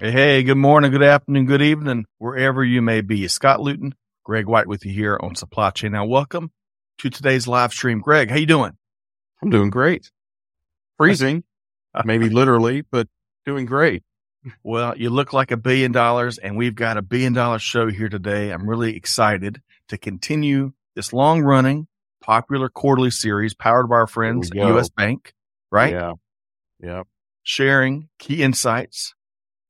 Hey, hey, good morning, good afternoon, good evening, wherever you may be. Scott Luton, Greg White with you here on Supply Chain. Now, welcome to today's live stream. Greg, how you doing? I'm doing great. Freezing, maybe literally, but doing great. Well, you look like a billion dollars and we've got a billion dollar show here today. I'm really excited to continue this long running popular quarterly series powered by our friends at US Bank, right? Yeah. Yeah. Sharing key insights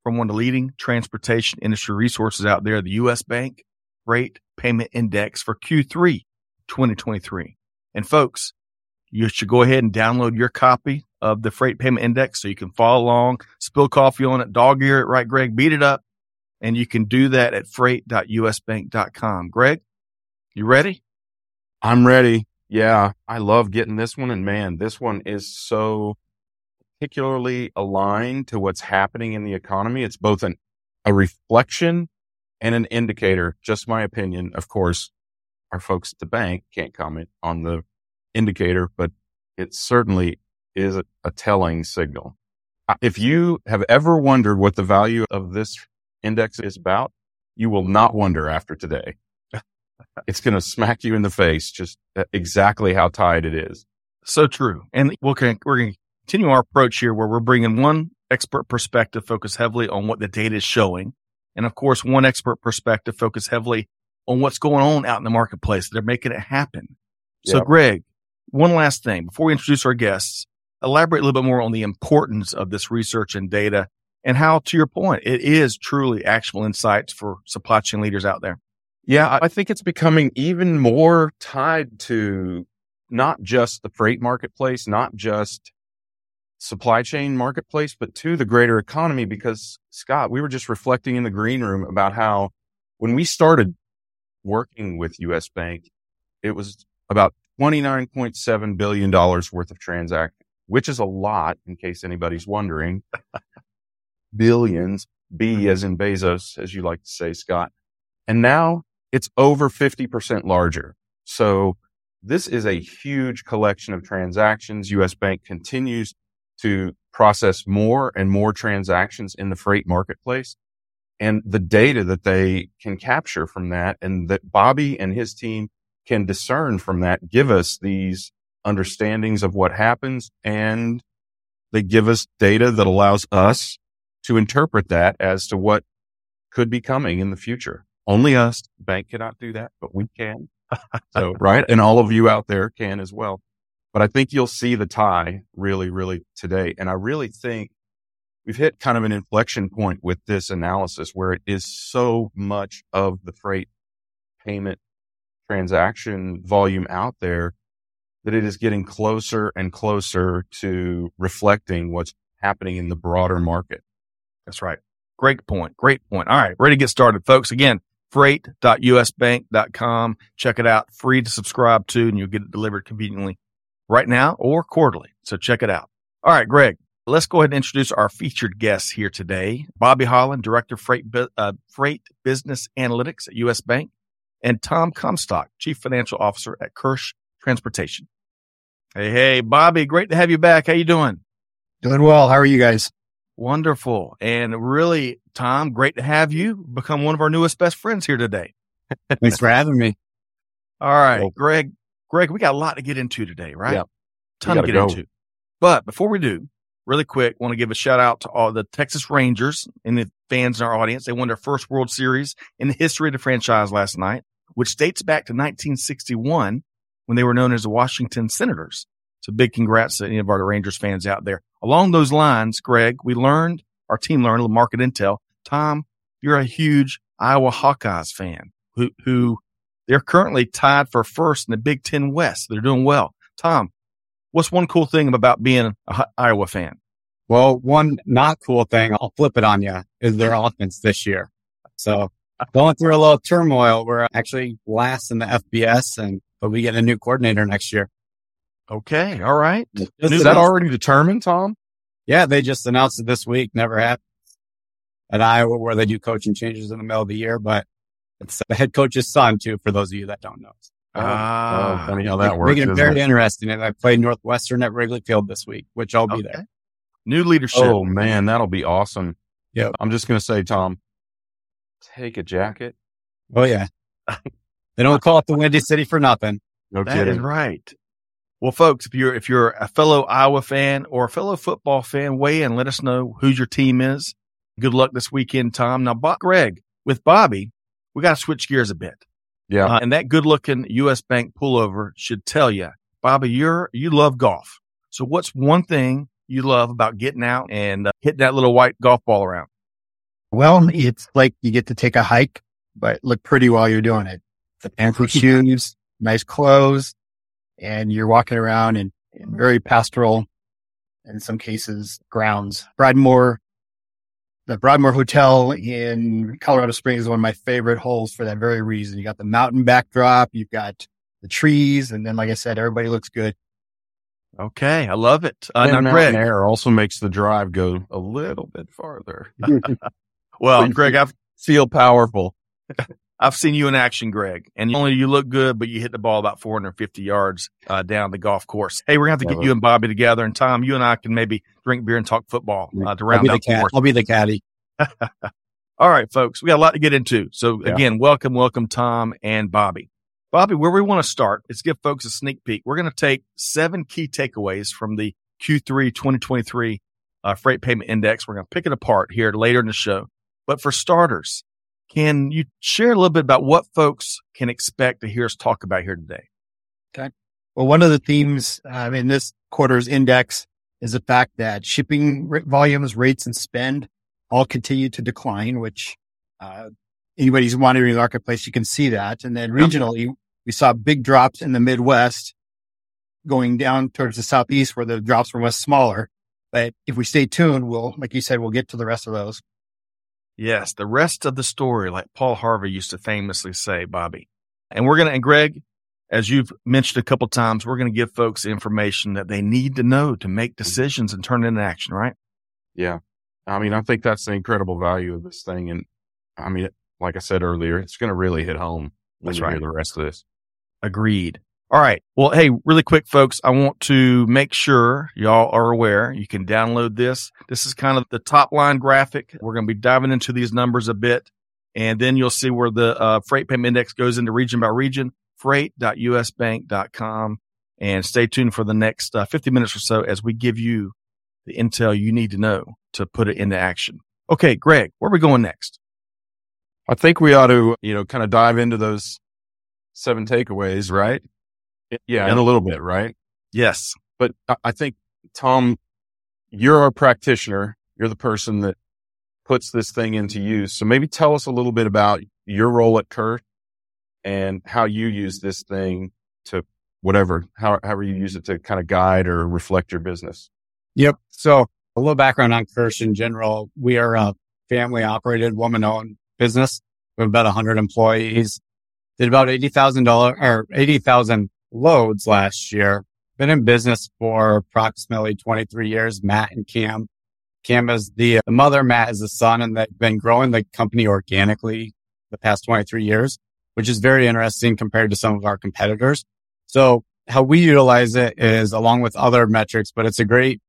from one of the leading transportation industry resources out there, the U.S. Bank Freight Payment Index for Q3 2023. And folks, you should go ahead and download your copy of the Freight Payment Index so you can follow along, spill coffee on it, dog ear it, right, Greg? Beat it up. And you can do that at freight.usbank.com. Greg, you ready? I'm ready. Yeah. I love getting this one. And man, this one is so particularly aligned to what's happening in the economy. It's both an, a reflection and an indicator. Just my opinion. Of course, our folks at the bank can't comment on the indicator, but it certainly is a, a telling signal. If you have ever wondered what the value of this index is about, you will not wonder after today. it's going to smack you in the face just uh, exactly how tied it is. So true. And we'll, we're going to continue our approach here where we're bringing one expert perspective focus heavily on what the data is showing. And of course, one expert perspective focus heavily on what's going on out in the marketplace. They're making it happen. Yep. So Greg, one last thing before we introduce our guests, elaborate a little bit more on the importance of this research and data and how, to your point, it is truly actionable insights for supply chain leaders out there. Yeah, I think it's becoming even more tied to not just the freight marketplace, not just supply chain marketplace, but to the greater economy. Because Scott, we were just reflecting in the green room about how when we started working with US Bank, it was about $29.7 billion worth of transactions, which is a lot in case anybody's wondering. Billions, B mm-hmm. as in Bezos, as you like to say, Scott. And now it's over 50% larger. So this is a huge collection of transactions. US Bank continues to process more and more transactions in the freight marketplace and the data that they can capture from that and that Bobby and his team can discern from that give us these understandings of what happens and they give us data that allows us to interpret that as to what could be coming in the future. Only U.S. Bank cannot do that, but we can. so, right. And all of you out there can as well. But I think you'll see the tie really, really today. And I really think we've hit kind of an inflection point with this analysis where it is so much of the freight payment transaction volume out there that it is getting closer and closer to reflecting what's happening in the broader market. That's right. Great point. Great point. All right. Ready to get started, folks. Again, freight.usbank.com. Check it out. Free to subscribe to, and you'll get it delivered conveniently right now or quarterly. So check it out. All right, Greg, let's go ahead and introduce our featured guests here today. Bobby Holland, Director of Freight, uh, Freight Business Analytics at U.S. Bank, and Tom Comstock, Chief Financial Officer at Kirsch Transportation. Hey, hey, Bobby, great to have you back. How you doing? Doing well. How are you guys? Wonderful. And really, Tom, great to have you become one of our newest best friends here today. Thanks for having me. All right, Greg, Greg, we got a lot to get into today, right? Yeah. Ton to get go. into. But before we do, really quick, want to give a shout out to all the Texas Rangers and the fans in our audience. They won their first World Series in the history of the franchise last night, which dates back to 1961 when they were known as the Washington Senators. So big congrats to any of our Rangers fans out there. Along those lines, Greg, we learned, our team learned a little market intel. Tom, you're a huge Iowa Hawkeyes fan who, who they're currently tied for first in the Big Ten West. They're doing well. Tom, what's one cool thing about being an Iowa fan? Well, one not cool thing, I'll flip it on you, is their offense this year. So going through a little turmoil. We're actually last in the FBS and, but we get a new coordinator next year. Okay. All right. Just Is that already determined, Tom? Yeah. They just announced it this week. Never happened at Iowa where they do coaching changes in the middle of the year, but it's the head coach's son too, for those of you that don't know. Ah, oh, funny how that works. Making it very it? interesting. And I played Northwestern at Wrigley Field this week, which I'll be okay. there. New leadership. Oh man, that'll be awesome. Yeah. I'm just going to say, Tom, take a jacket. Oh yeah. they don't call it the Windy City for nothing. No that kidding. is right. Well, folks, if you're if you're a fellow Iowa fan or a fellow football fan, weigh in. Let us know who your team is. Good luck this weekend, Tom. Now, Bob, Greg, with Bobby, we got to switch gears a bit. Yeah, uh, and that good-looking U.S. Bank pullover should tell you, Bobby, you're you love golf. So, what's one thing you love about getting out and uh, hitting that little white golf ball around? Well, it's like you get to take a hike, but look pretty while you're doing it. The fancy shoes, nice clothes, and you're walking around in, in very pastoral, in some cases, grounds. Broadmoor, the Broadmoor Hotel in Colorado Springs is one of my favorite holes for that very reason. You got the mountain backdrop, you've got the trees, and then, like I said, everybody looks good. Okay, I love it. Uh, now, Greg, air also makes the drive go a little bit farther. well, Greg, I feel powerful. I've seen you in action, Greg, and only you look good, but you hit the ball about 450 yards uh, down the golf course. Hey, we're gonna have to get you and Bobby together, and Tom, you and I can maybe drink beer and talk football uh, to round out the course. I'll be the caddy. All right, folks, we got a lot to get into. So yeah. again, welcome, welcome, Tom and Bobby. Bobby, where we want to start is give folks a sneak peek. We're going to take seven key takeaways from the Q3 2023 uh, freight payment index. We're going to pick it apart here later in the show. But for starters, can you share a little bit about what folks can expect to hear us talk about here today? Okay. Well, one of the themes um, in this quarter's index is the fact that shipping volumes, rates, and spend all continue to decline, which uh, anybody who's monitoring the marketplace, you can see that. And then regionally, we saw big drops in the Midwest going down towards the Southeast where the drops were much smaller. But if we stay tuned, we'll, like you said, we'll get to the rest of those. Yes, the rest of the story, like Paul Harvey used to famously say, Bobby. And we're going to, and Greg, as you've mentioned a couple times, we're going to give folks information that they need to know to make mm-hmm. decisions and turn it into action, right? Yeah. I mean, I think that's the incredible value of this thing. And I mean, like I said earlier, it's going to really hit home when That's you right. hear the rest of this. Agreed. All right. Well, hey, really quick, folks, I want to make sure y'all are aware you can download this. This is kind of the top line graphic. We're going to be diving into these numbers a bit, and then you'll see where the uh, freight payment index goes into region by region, freight.usbank.com. And stay tuned for the next uh, 50 minutes or so as we give you the intel you need to know to put it into action. Okay, Greg, where are we going next? I think we ought to, you know, kind of dive into those seven takeaways, right? Yeah, in a little bit, right? Yes. But I think, Tom, you're a practitioner. You're the person that puts this thing into use. So maybe tell us a little bit about your role at Kirsch and how you use this thing to whatever, how, however you use it to kind of guide or reflect your business. Yep. So a little background on Kirsch in general. We are a family operated, woman owned business. We have about 100 employees. Did about $80,000 or 80,000 loads last year. Been in business for approximately 23 years. Matt and Cam. Cam is the, the mother, Matt is the son, and they've been growing the company organically the past 23 years, which is very interesting compared to some of our competitors. So how we utilize it is along with other metrics, but it's a great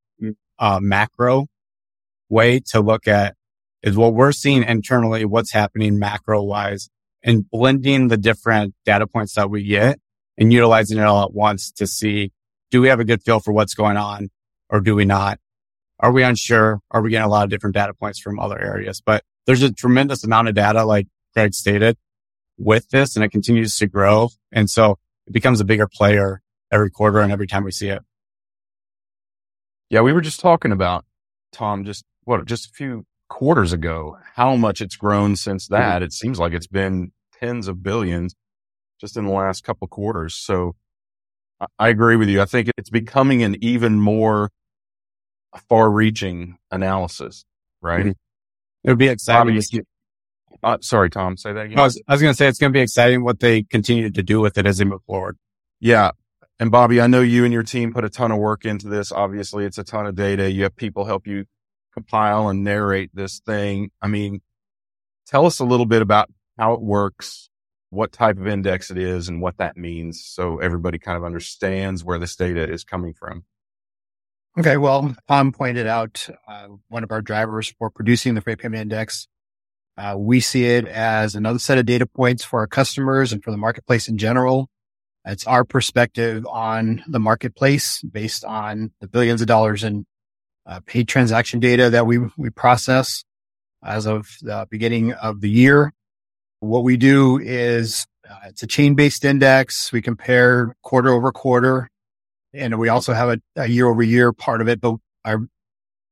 uh, macro way to look at is what we're seeing internally, what's happening macro wise and blending the different data points that we get and utilizing it all at once to see, do we have a good feel for what's going on or do we not? Are we unsure? Are we getting a lot of different data points from other areas? But there's a tremendous amount of data, like Greg stated with this and it continues to grow. And so it becomes a bigger player every quarter and every time we see it. Yeah. We were just talking about Tom, just what, just a few quarters ago, how much it's grown since mm-hmm. that. It seems like it's been tens of billions just in the last couple quarters. So I agree with you. I think it's becoming an even more far reaching analysis, right? Mhm. It would be exciting. Bobby, to see- Uh, sorry, Tom, say that again. I was, I was going to say it's going to be exciting what they continue to do with it as they move forward. Yeah. And Bobby, I know you and your team put a ton of work into this. Obviously, it's a ton of data. You have people help you compile and narrate this thing. I mean, tell us a little bit about how it works, what type of index it is, and what that means so everybody kind of understands where this data is coming from. Okay. Well, Tom pointed out uh, one of our drivers for producing the freight payment index. Uh, we see it as another set of data points for our customers and for the marketplace in general. It's our perspective on the marketplace based on the billions of dollars in uh, paid transaction data that we we process as of the beginning of the year. What we do is uh, it's a chain based index. We compare quarter over quarter and we also have a, a year over year part of it. But our,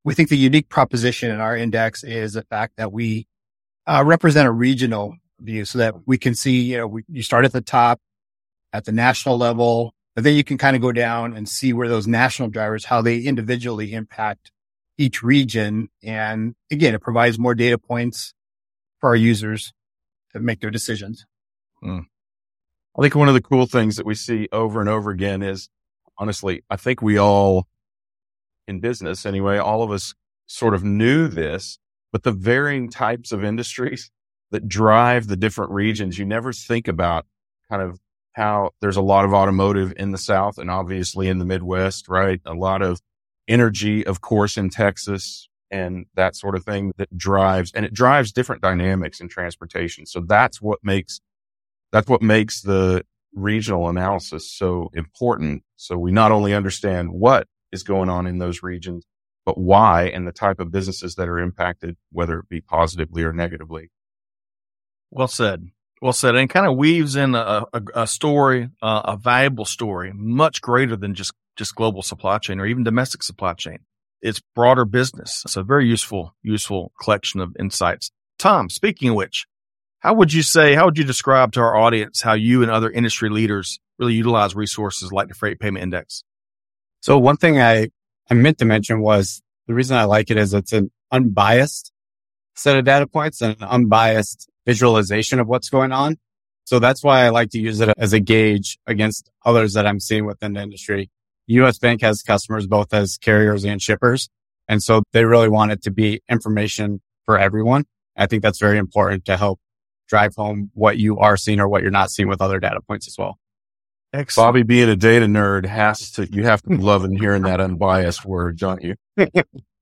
we think the unique proposition in our index is the fact that we uh, represent a regional view so that we can see, you know, we, you start at the top at the national level, but then you can kind of go down and see where those national drivers, how they individually impact each region. And again, it provides more data points for our users make their decisions. Hmm. I think one of the cool things that we see over and over again is honestly, I think we all in business anyway, all of us sort of knew this, but the varying types of industries that drive the different regions, you never think about kind of how there's a lot of automotive in the South and obviously in the Midwest, right? A lot of energy, of course, in Texas and that sort of thing that drives, and it drives different dynamics in transportation. So that's what makes, that's what makes the regional analysis so important. So we not only understand what is going on in those regions, but why and the type of businesses that are impacted, whether it be positively or negatively. Well said. Well said. And kind of weaves in a, a, a story, uh, a valuable story, much greater than just, just global supply chain or even domestic supply chain. It's broader business. It's a very useful, useful collection of insights. Tom, speaking of which, how would you say, how would you describe to our audience how you and other industry leaders really utilize resources like the Freight Payment Index? So one thing I, I meant to mention was the reason I like it is it's an unbiased set of data points and an unbiased visualization of what's going on. So that's why I like to use it as a gauge against others that I'm seeing within the industry. US Bank has customers both as carriers and shippers. And so they really want it to be information for everyone. I think that's very important to help drive home what you are seeing or what you're not seeing with other data points as well. Excellent. Bobby being a data nerd has to, you have to love and hearing that unbiased word, don't you?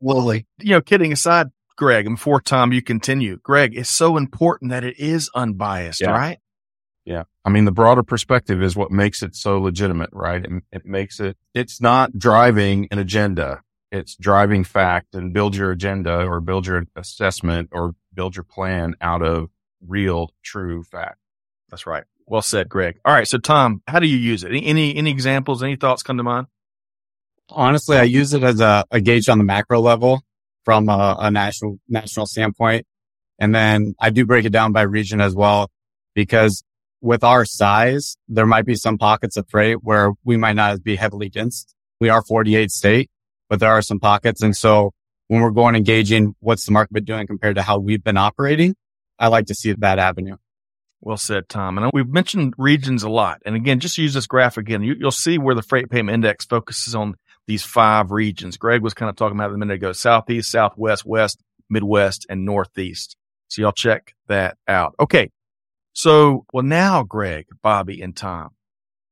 Lily. you know, kidding aside, Greg, and before Tom, you continue. Greg, it's so important that it is unbiased, Yeah. right? Yeah. I mean, the broader perspective is what makes it so legitimate, right? It, it makes it, it's not driving an agenda. It's driving fact and build your agenda or build your assessment or build your plan out of real, true fact. That's right. Well said, Greg. All right. So Tom, how do you use it? Any, any, any examples, any thoughts come to mind? Honestly, I use it as a, a gauge on the macro level from a, a national, national standpoint. And then I do break it down by region as well, because with our size, there might be some pockets of freight where we might not be heavily dense. We are 48 state, but there are some pockets. And so when we're going and gauging what's the market been doing compared to how we've been operating, I like to see that avenue. Well said, Tom. And we've mentioned regions a lot. And again, just use this graph again. You, you'll see where the freight payment index focuses on these five regions. Greg was kind of talking about it a minute ago, Southeast, Southwest, West, Midwest, and Northeast. So y'all check that out. Okay. So, well, now, Greg, Bobby, and Tom,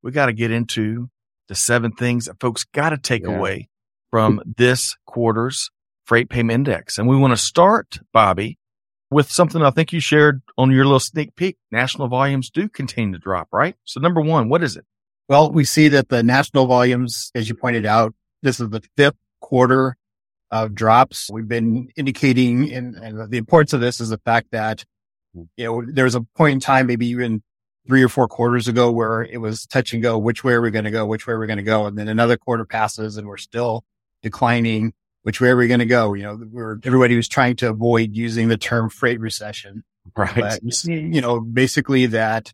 we got to get into the seven things that folks got to take Yeah. away from this quarter's freight payment index. And we want to start, Bobby, with something I think you shared on your little sneak peek. National volumes do continue to drop, right? So, number one, what is it? Well, we see that the national volumes, as you pointed out, this is the fifth quarter of drops. We've been indicating, and, and the importance of this is the fact that, you know, there was a point in time, maybe even three or four quarters ago where it was touch and go. Which way are we going to go? Which way are we going to go? And then another quarter passes and we're still declining. Which way are we going to go? You know, we're, everybody was trying to avoid using the term freight recession Right. but you know, basically that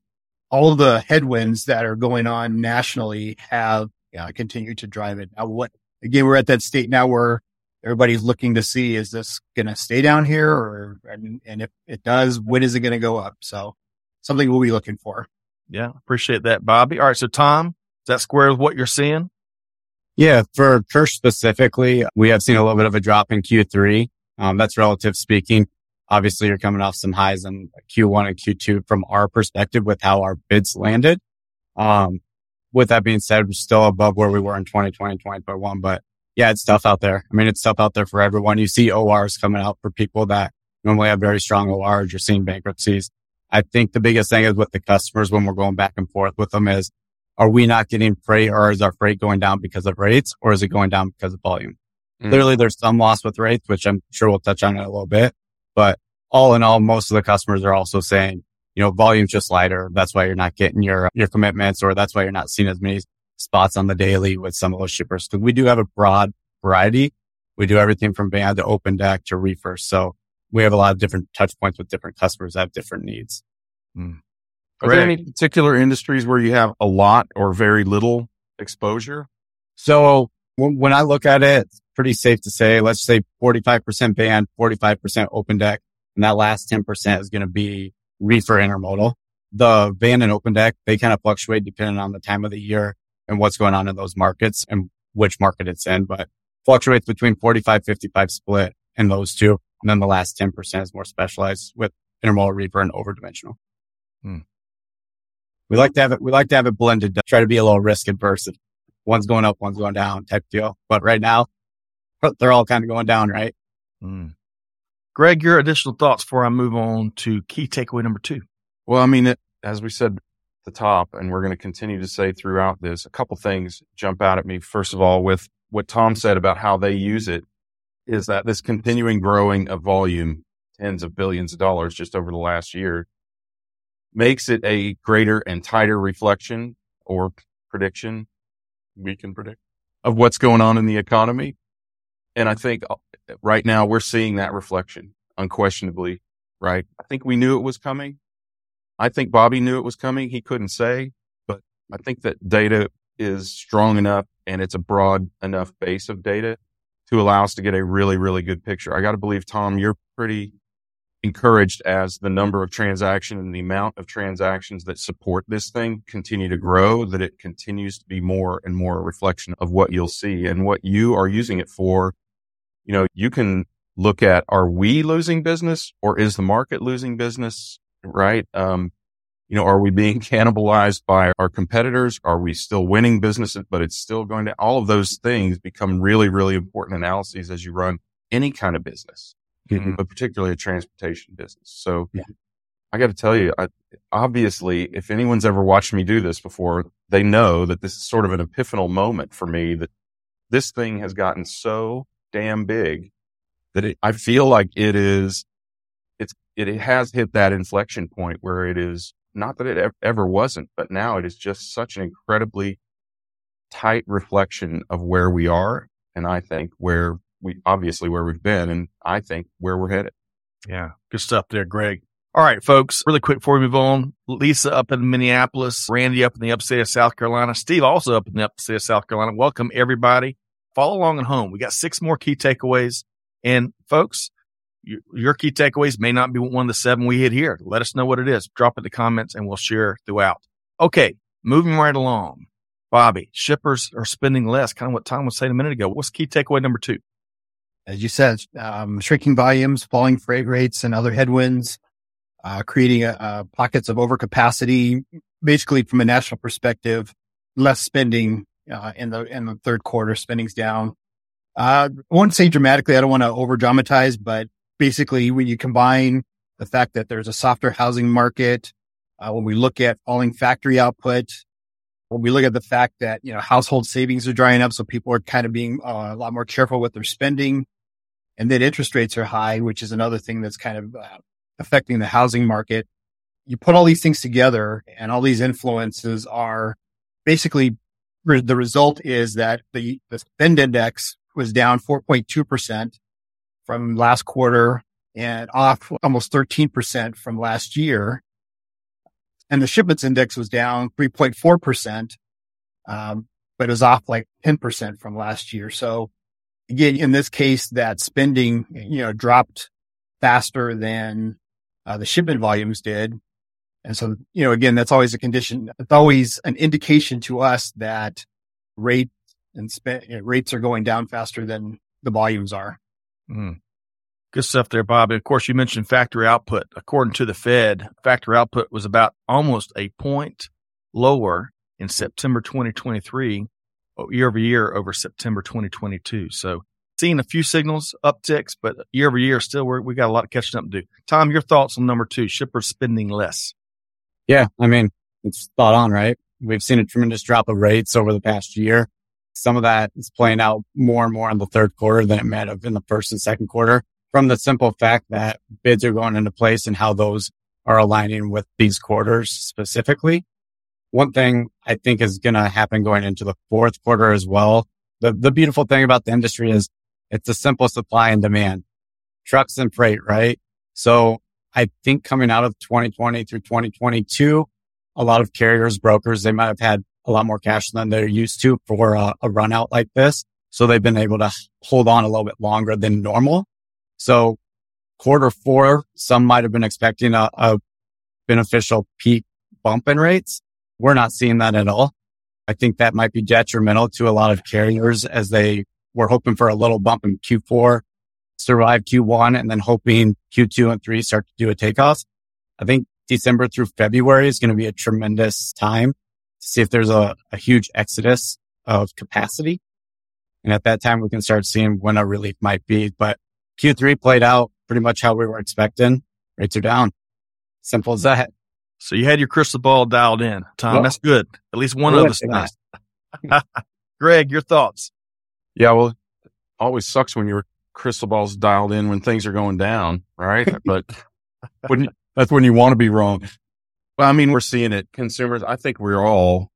all of the headwinds that are going on nationally have uh, continued to drive it. Now, what again? We're at that state now where everybody's looking to see, is this going to stay down here or, and, and if it does, when is it going to go up? So something we'll be looking for. Yeah. Appreciate that, Bobby. All right. So Tom, is that square with what you're seeing? Yeah. For Kirsch specifically, we have seen a little bit of a drop in Q3. Um, that's relative speaking. Obviously you're coming off some highs in Q1 and Q2 from our perspective with how our bids landed. Um, with that being said, we're still above where we were in 2020 and 2021, but yeah, it's tough out there. I mean, it's tough out there for everyone. You see ORs coming out for people that normally have very strong ORs. You're seeing bankruptcies. I think the biggest thing is with the customers when we're going back and forth with them is, are we not getting freight or is our freight going down because of rates or is it going down because of volume? Mm. Clearly there's some loss with rates, which I'm sure we'll touch on in a little bit, but all in all, most of the customers are also saying, you know, volume's just lighter. That's why you're not getting your, your commitments or that's why you're not seeing as many spots on the daily with some of those shippers. Cause we do have a broad variety. We do everything from van to open deck to reefer. So we have a lot of different touch points with different customers that have different needs. Mm. Are there any particular industries where you have a lot or very little exposure? So when I look at it, it's pretty safe to say, let's say 45% van, 45% open deck. And that last 10% is going to be reefer intermodal. The van and open deck, they kind of fluctuate depending on the time of the year and what's going on in those markets and which market it's in, but fluctuates between 45, 55 split in those two. And then the last 10% is more specialized with intermodal reefer and overdimensional. Hmm. We like to have it, we like to have it blended to try to be a little risk adverse. One's going up, one's going down type deal. But right now, they're all kind of going down, right? Hmm. Greg, your additional thoughts before I move on to key takeaway number two. Well, I mean, it, as we said at the top, and we're going to continue to say throughout this, a couple things jump out at me. First of all, with what Tom said about how they use it, is that this continuing growing of volume, tens of billions of dollars just over the last year, makes it a greater and tighter reflection or prediction, we can predict, of what's going on in the economy. And I think uh, right now we're seeing that reflection unquestionably, right? I think we knew it was coming. I think Bobby knew it was coming. He couldn't say, but I think that data is strong enough and it's a broad enough base of data to allow us to get a really, really good picture. I got to believe, Tom, you're pretty encouraged as the number of transactions and the amount of transactions that support this thing continue to grow, that it continues to be more and more a reflection of what you'll see and what you are using it for. You know, you can look at, are we losing business or is the market losing business? Right. Um, you know, are we being cannibalized by our competitors? Are we still winning business, but it's still going to, all of those things become really, really important analyses as you run any kind of business mm-hmm. but particularly a transportation business. So yeah. I got to tell you, I, obviously, if anyone's ever watched me do this before, they know that this is sort of an epiphanal moment for me that this thing has gotten so damn big that it, I feel like it is, it's, it has hit that inflection point where it is not that it ever wasn't, but now it is just such an incredibly tight reflection of where we are. And I think where we obviously where we've been and I think where we're headed. Yeah. Good stuff there, Greg. All right, folks, really quick before we move on. Lisa up in Minneapolis, Randy up in the upstate of South Carolina, Steve also up in the upstate of South Carolina. Welcome everybody. Follow along at home. We got six more key takeaways. And folks, your key takeaways may not be one of the seven we hit here. Let us know what it is. Drop it in the comments and we'll share throughout. Okay. Moving right along. Bobby, shippers are spending less. Kind of what Tom was saying a minute ago. What's key takeaway number two? as you said, um, shrinking volumes, falling freight rates, and other headwinds, uh, creating a, a pockets of overcapacity. Basically, from a national perspective, less spending uh, in the in the third quarter. Spending's down. Uh, I won't say dramatically. I don't want to over dramatize, but basically, when you combine the fact that there's a softer housing market, uh, when we look at falling factory output, when we look at the fact that you know household savings are drying up, so people are kind of being uh, a lot more careful with their spending and then interest rates are high, which is another thing that's kind of uh, affecting the housing market. You put all these things together and all these influences are basically the result is that the, the spend index was down 4.2% from last quarter and off almost 13% from last year. And the shipments index was down 3.4%, um, but it was off like 10% from last year. So again, in this case, that spending, you know, dropped faster than uh, the shipment volumes did. And so, you know, again, that's always a condition. It's always an indication to us that rate and spend you know, rates are going down faster than the volumes are. Mm. Good stuff there, Bob. Of course, you mentioned factory output. According to the Fed, factory output was about almost a point lower in September 2023 year over year over September 2022. So seeing a few signals upticks, but year over year still we we got a lot of catching up to do. Tom, your thoughts on number two, shippers spending less. Yeah. I mean, it's spot on, right? We've seen a tremendous drop of rates over the past year. Some of that is playing out more and more in the third quarter than it might have in the first and second quarter from the simple fact that bids are going into place and how those are aligning with these quarters specifically. One thing I think is going to happen going into the fourth quarter as well. The, the beautiful thing about the industry is it's a simple supply and demand, trucks and freight, right? So I think coming out of 2020 through 2022, a lot of carriers, brokers, they might have had a lot more cash than they're used to for a, a run out like this. So they've been able to hold on a little bit longer than normal. So quarter four, some might have been expecting a, a beneficial peak bump in rates. We're not seeing that at all. I think that might be detrimental to a lot of carriers as they were hoping for a little bump in Q4, survive Q1, and then hoping Q2 and three start to do a takeoff. I think December through February is going to be a tremendous time see if there's a, a huge exodus of capacity. And at that time, we can start seeing when a relief might be. But Q3 played out pretty much how we were expecting. Rates are down. Simple as that. So you had your crystal ball dialed in, Tom. Well, That's good. At least one of us. Nice. Greg, your thoughts? Yeah, well, always sucks when your crystal ball's dialed in when things are going down, right? but when that's when you want to be wrong. Well, I mean, we're seeing it. Consumers, I think we're all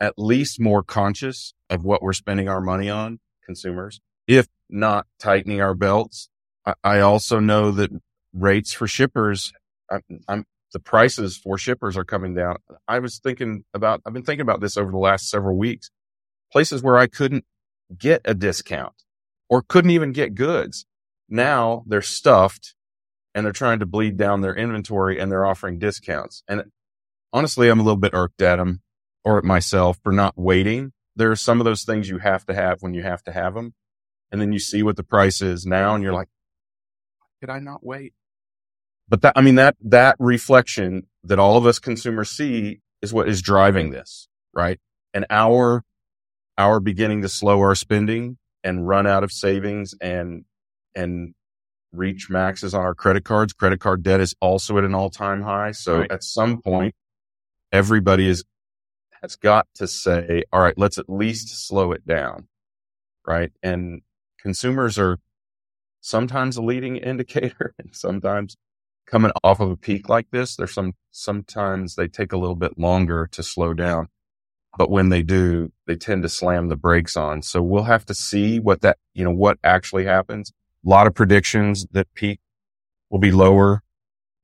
at least more conscious of what we're spending our money on, consumers, if not tightening our belts. I, I also know that rates for shippers, I, I'm, the prices for shippers are coming down. I was thinking about, I've been thinking about this over the last several weeks. Places where I couldn't get a discount or couldn't even get goods. Now they're stuffed and they're trying to bleed down their inventory and they're offering discounts. And honestly, I'm a little bit irked at them or at myself for not waiting. There are some of those things you have to have when you have to have them. And then you see what the price is now and you're like, could I not wait? But that, I mean, that, that reflection that all of us consumers see is what is driving this, right? And our, our beginning to slow our spending and run out of savings and, and reach maxes on our credit cards. Credit card debt is also at an all time high. So right. at some point, everybody is, has got to say, all right, let's at least slow it down. Right. And consumers are sometimes a leading indicator and sometimes coming off of a peak like this, there's some, sometimes they take a little bit longer to slow down. But when they do, they tend to slam the brakes on. So we'll have to see what that, you know, what actually happens. A lot of predictions that peak will be lower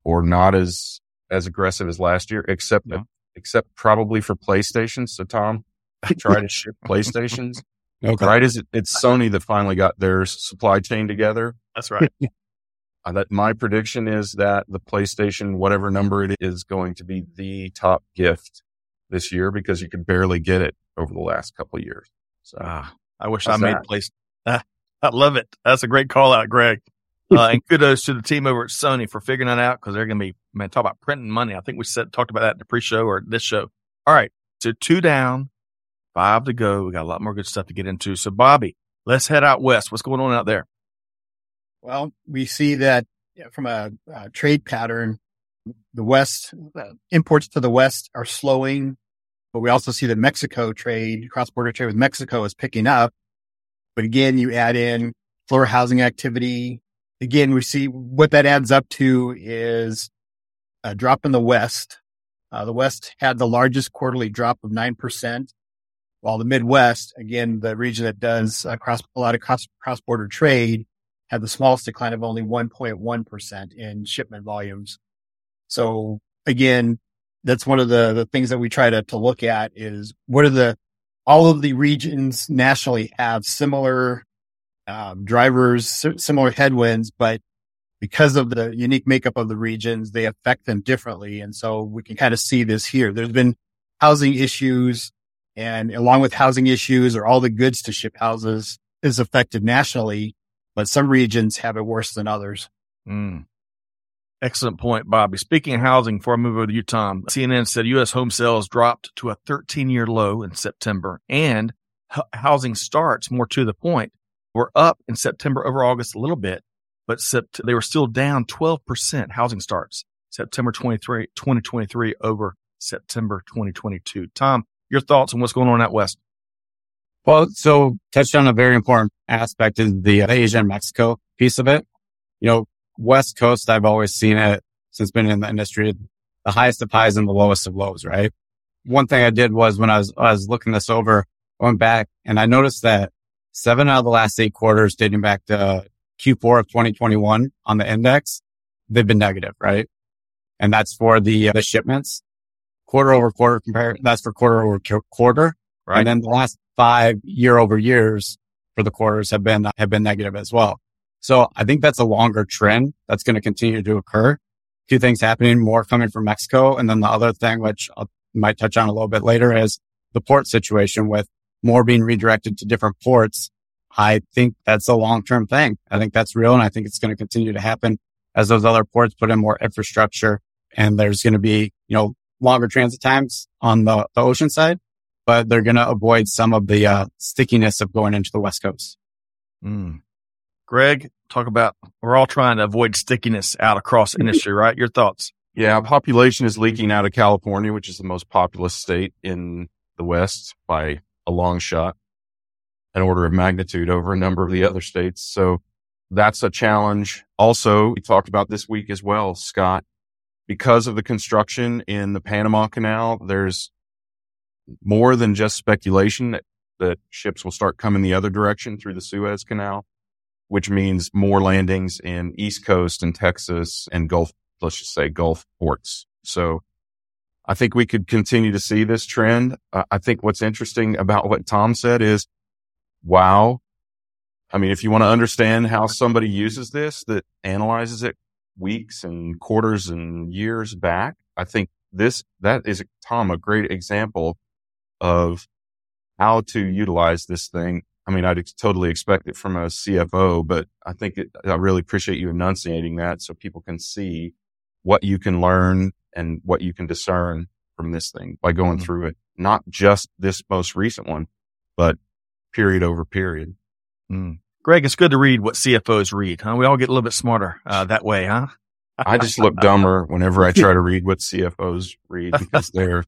or not as, as aggressive as last year, except, except probably for PlayStation. So Tom, try to ship PlayStations. Okay. Right as it, it's Sony that finally got their supply chain together. That's right. uh, that my prediction is that the PlayStation, whatever number it is, going to be the top gift this year because you could barely get it over the last couple of years. So ah, I wish I made place. Ah, I love it. That's a great call out, Greg. Uh, and kudos to the team over at Sony for figuring that out because they're going to be, man, talk about printing money. I think we said, talked about that in the pre show or this show. All right. So two down, five to go. We got a lot more good stuff to get into. So Bobby, let's head out west. What's going on out there? Well, we see that from a, a trade pattern, the West uh, imports to the West are slowing, but we also see that Mexico trade, cross border trade with Mexico is picking up. But again, you add in floor housing activity. Again, we see what that adds up to is a drop in the West. Uh, the West had the largest quarterly drop of 9%, while the Midwest, again, the region that does uh, cross, a lot of cross, cross border trade had the smallest decline of only 1.1% in shipment volumes. So again, that's one of the, the things that we try to, to look at is what are the, all of the regions nationally have similar um, drivers, similar headwinds, but because of the unique makeup of the regions, they affect them differently. And so we can kind of see this here. There's been housing issues and along with housing issues or all the goods to ship houses is affected nationally, but some regions have it worse than others. Mm. Excellent point, Bobby. Speaking of housing, before I move over to you, Tom, CNN said U.S. home sales dropped to a 13 year low in September and h- housing starts, more to the point, were up in September over August a little bit, but sept- they were still down 12% housing starts September 23, 2023 over September 2022. Tom, your thoughts on what's going on out west? Well, so touched on a very important aspect is the Asia and Mexico piece of it. You know, West Coast, I've always seen it since been in the industry, the highest of highs and the lowest of lows, right? One thing I did was when I was, I was looking this over, going back and I noticed that seven out of the last eight quarters dating back to Q4 of 2021 on the index, they've been negative, right? And that's for the, uh, the shipments quarter over quarter compare. That's for quarter over quarter. Right. And then the last five year over years for the quarters have been, have been negative as well. So I think that's a longer trend that's going to continue to occur. Two things happening, more coming from Mexico. And then the other thing, which I might touch on a little bit later is the port situation with more being redirected to different ports. I think that's a long-term thing. I think that's real. And I think it's going to continue to happen as those other ports put in more infrastructure and there's going to be, you know, longer transit times on the, the ocean side, but they're going to avoid some of the uh, stickiness of going into the West Coast. Mm. Greg, talk about we're all trying to avoid stickiness out across industry, right? Your thoughts? Yeah, population is leaking out of California, which is the most populous state in the West by a long shot, an order of magnitude over a number of the other states. So that's a challenge. Also, we talked about this week as well, Scott, because of the construction in the Panama Canal, there's more than just speculation that, that ships will start coming the other direction through the Suez Canal, which means more landings in East Coast and Texas and Gulf, let's just say Gulf ports. So I think we could continue to see this trend. Uh, I think what's interesting about what Tom said is, wow. I mean, if you want to understand how somebody uses this that analyzes it weeks and quarters and years back. I think this, that is, Tom, a great example of how to utilize this thing. I mean, I'd ex- totally expect it from a CFO, but I think it, I really appreciate you enunciating that so people can see what you can learn and what you can discern from this thing by going mm-hmm. through it. Not just this most recent one, but period over period. Mm. Greg, it's good to read what CFOs read, huh? We all get a little bit smarter uh, that way, huh? I just look dumber whenever I try to read what CFOs read because they're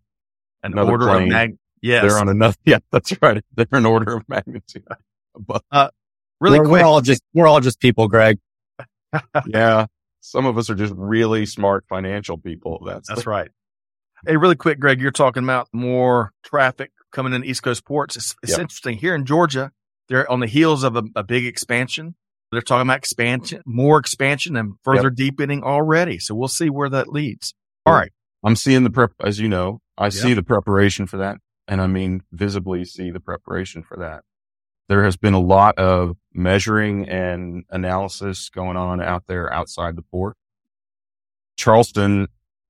an order plane. of mag. Yes, they're on another. Yeah, that's right. They're an order of magnitude. But, uh, really we're, quick, we're all just we're all just people, Greg. yeah, some of us are just really smart financial people. That's that's the- right. Hey, really quick, Greg, you're talking about more traffic coming in East Coast ports. It's, it's yep. interesting here in Georgia. They're on the heels of a, a big expansion. They're talking about expansion, more expansion and further yep. deepening already. So we'll see where that leads. All right. I'm seeing the prep, as you know, I yep. see the preparation for that. And I mean, visibly see the preparation for that. There has been a lot of measuring and analysis going on out there outside the port. Charleston,